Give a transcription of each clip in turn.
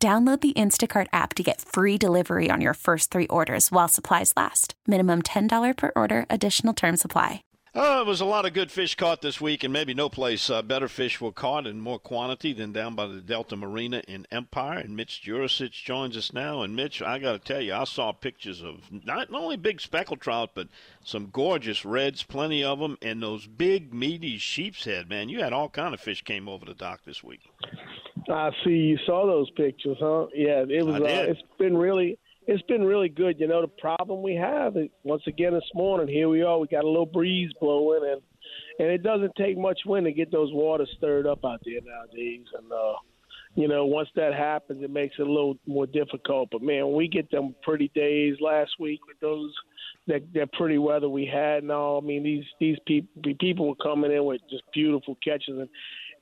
Download the Instacart app to get free delivery on your first three orders while supplies last. Minimum $10 per order, additional term supply. Oh, it was a lot of good fish caught this week, and maybe no place uh, better fish were caught in more quantity than down by the Delta Marina in Empire. And Mitch Jurisich joins us now. And Mitch, I got to tell you, I saw pictures of not, not only big speckled trout, but some gorgeous reds, plenty of them, and those big meaty sheep's head. Man, you had all kind of fish came over the dock this week. I see you saw those pictures, huh? Yeah, it was. Uh, it's been really, it's been really good. You know, the problem we have is once again this morning, here we are. We got a little breeze blowing, and and it doesn't take much wind to get those waters stirred up out there nowadays. And uh, you know, once that happens, it makes it a little more difficult. But man, we get them pretty days last week with those that that pretty weather we had and all, I mean, these these people people were coming in with just beautiful catches and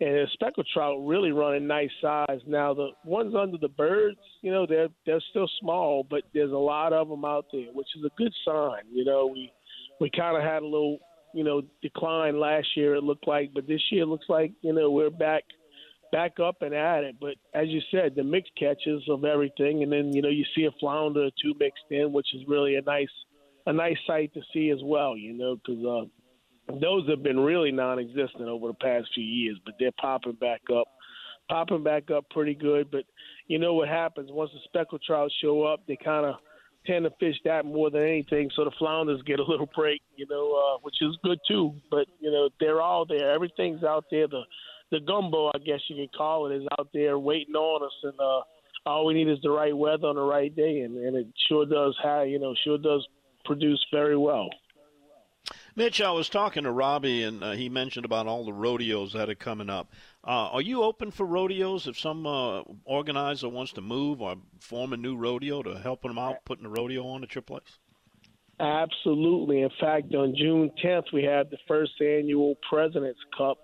and the speckled trout really running nice size. Now the ones under the birds, you know, they're they're still small, but there's a lot of them out there, which is a good sign. You know, we we kind of had a little you know decline last year. It looked like, but this year it looks like you know we're back back up and at it. But as you said, the mixed catches of everything, and then you know you see a flounder or two mixed in, which is really a nice a nice sight to see as well. You know, because uh, those have been really non-existent over the past few years, but they're popping back up, popping back up pretty good. But you know what happens once the speckled trout show up, they kind of tend to fish that more than anything. So the flounders get a little break, you know, uh, which is good too. But you know they're all there. Everything's out there. The the gumbo, I guess you could call it, is out there waiting on us, and uh, all we need is the right weather on the right day, and, and it sure does have, you know, sure does produce very well. Mitch, I was talking to Robbie, and uh, he mentioned about all the rodeos that are coming up. Uh, are you open for rodeos if some uh, organizer wants to move or form a new rodeo to help them out putting a rodeo on at your place? Absolutely. In fact, on June 10th, we had the first annual President's Cup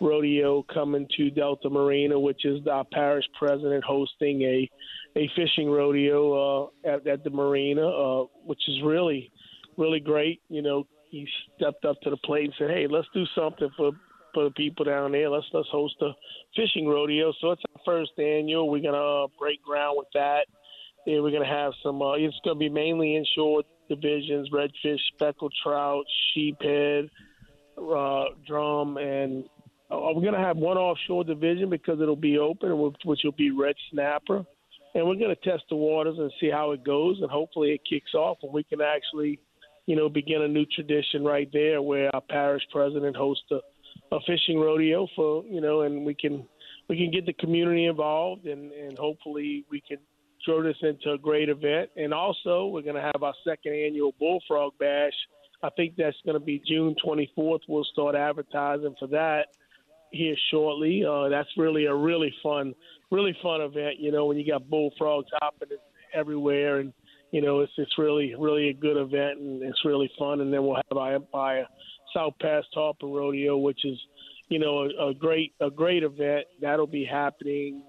rodeo coming to Delta Marina, which is our parish president hosting a a fishing rodeo uh, at, at the marina, uh, which is really really great. You know, he stepped up to the plate and said, "Hey, let's do something for for the people down there. Let's let's host a fishing rodeo." So it's our first annual. We're gonna uh, break ground with that. And we're gonna have some. Uh, it's gonna be mainly inshore divisions: redfish, speckled trout, sheephead, uh, drum, and uh, we're gonna have one offshore division because it'll be open, which will be red snapper. And we're to test the waters and see how it goes, and hopefully it kicks off, and we can actually you know, begin a new tradition right there where our parish president hosts a, a fishing rodeo for, you know, and we can we can get the community involved and, and hopefully we can throw this into a great event. And also we're to have our second annual Bullfrog Bash. I think that's to be June 24th. We'll start advertising for that here shortly. Uh, that's really a really fun, really fun event. You know, when you got bullfrogs hopping everywhere and you know, it's it's really really a good event and it's really fun. And then we'll have our Empire South Pass Tarpon Rodeo, which is you know a, a great a great event that'll be happening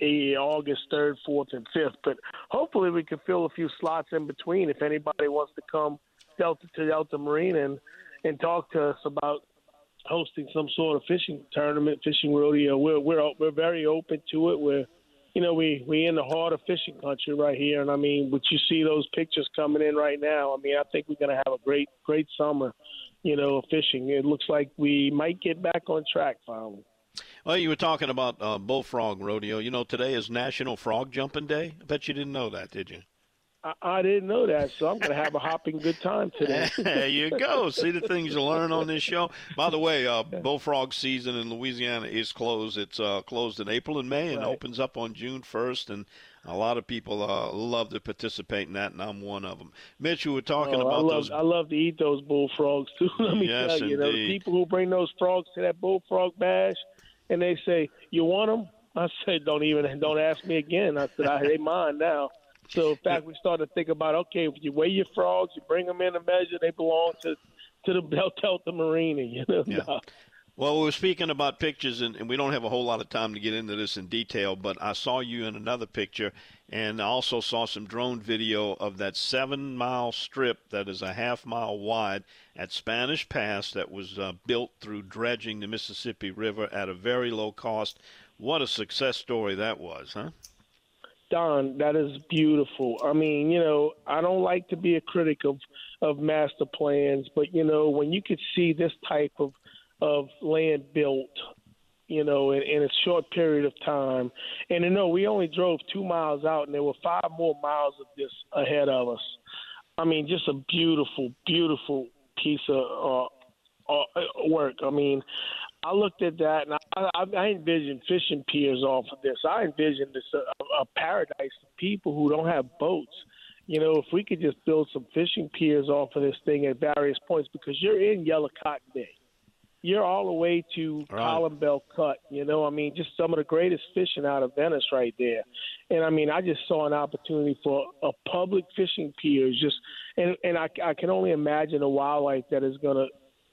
August third, fourth, and fifth. But hopefully we can fill a few slots in between if anybody wants to come Delta to Delta Marine and and talk to us about hosting some sort of fishing tournament, fishing rodeo. We're we're we're very open to it. We're you know, we we in the heart of fishing country right here, and I mean, but you see those pictures coming in right now. I mean, I think we're going to have a great great summer, you know, fishing. It looks like we might get back on track finally. Well, you were talking about uh, bullfrog rodeo. You know, today is National Frog Jumping Day. I bet you didn't know that, did you? I, didn't know that, so I'm going to have a hopping good time today. there you go. See the things you learn on this show. By the way, uh, bullfrog season in Louisiana is closed. It's uh, closed in April and May and right. opens up on June 1st. And a lot of people uh, love to participate in that, and I'm one of them. Mitch, you were talking oh, about I love, those. I love to eat those bullfrogs too. Let me yes, tell you, indeed. you know, the people who bring those frogs to that bullfrog bash, and they say, "You want them? I said, don't even don't ask me again. I said, I they mine now. So in fact, we started to think about okay, you weigh your frogs, you bring them in a measure, they belong to to the Delta Marina. You know. Yeah. Well, we were speaking about pictures, and, and, we don't have a whole lot of time to get into this in detail, but I saw you in another picture, and I also saw some drone video of that seven mile strip that is a half mile wide at Spanish Pass that was uh, built through dredging the Mississippi River at a very low cost. What a success story that was, huh? Don, that is beautiful. I mean, you know, I don't like to be a critic of of master plans, but you know, when you could see this type of of land built, you know, in, in a short period of time. And you know, we only drove two miles out, and there were five more miles of this ahead of us. I mean, just a beautiful, beautiful piece of uh, uh, work. I mean, I looked at that and I, I envisioned fishing piers off of this. I envisioned this a, a paradise for people who don't have boats. You know, if we could just build some fishing piers off of this thing at various points, because you're in Yellow Cotton Bay you're all the way to right. Columbell Cut. You know, I mean, just some of the greatest fishing out of Venice right there. And I mean, I just saw an opportunity for a public fishing pier. Just and and I, I can only imagine the wildlife that is going to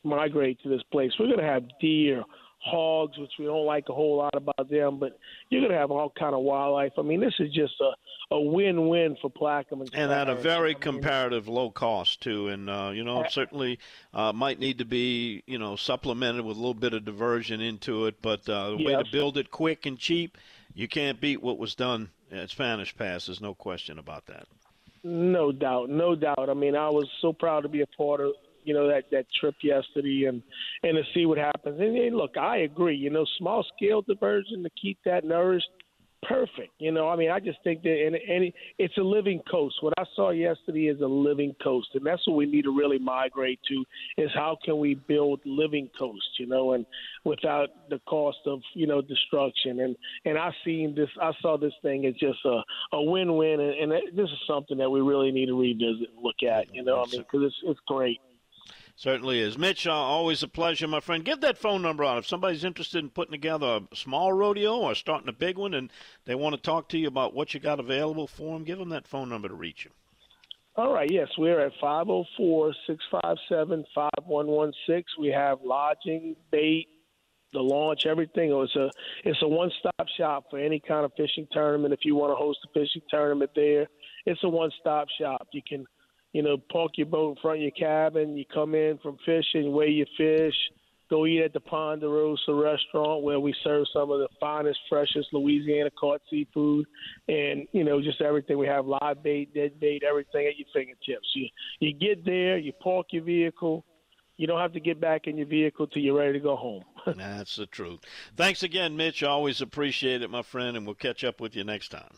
migrate to this place. We're going to have deer, hogs, which we don't like a whole lot about them, but you're going to have all kind of wildlife. I mean, this is just a a win-win for Plaquemine. And at a very comparative low cost too, and uh, you know certainly uh, might need to be you know supplemented with a little bit of diversion into it. But uh, the yes. way to build it quick and cheap, you can't beat what was done at Spanish Pass. There's no question about that. No doubt, no doubt. I mean, I was so proud to be a part of you know that that trip yesterday and and to see what happens. And, and look, I agree. You know, small scale diversion to keep that nourished perfect. You know, I mean, I just think that, and, and it's a living coast. What I saw yesterday is a living coast, and that's what we need to really migrate to. Is how can we build living coast? You know, and without the cost of you know destruction. And and I seen this. I saw this thing as just a a win-win, and, and this is something that we really need to revisit, and look at. You know, I mean, because it's it's great. Certainly is. Mitch, uh, always a pleasure, my friend. Give that phone number out. If somebody's interested in putting together a small rodeo or starting a big one and they want to talk to you about what you got available for them, give them that phone number to reach you. All right, yes, we're at 504 657 5116. We have lodging, bait, the launch, everything. It's a it's a one stop shop for any kind of fishing tournament. If you want to host a fishing tournament there, it's a one stop shop. You can you know, park your boat in front of your cabin. You come in from fishing, weigh your fish, go eat at the Ponderosa restaurant where we serve some of the finest, freshest Louisiana caught seafood, and you know, just everything. We have live bait, dead bait, everything at your fingertips. You you get there, you park your vehicle. You don't have to get back in your vehicle till you're ready to go home. That's the truth. Thanks again, Mitch. Always appreciate it, my friend, and we'll catch up with you next time.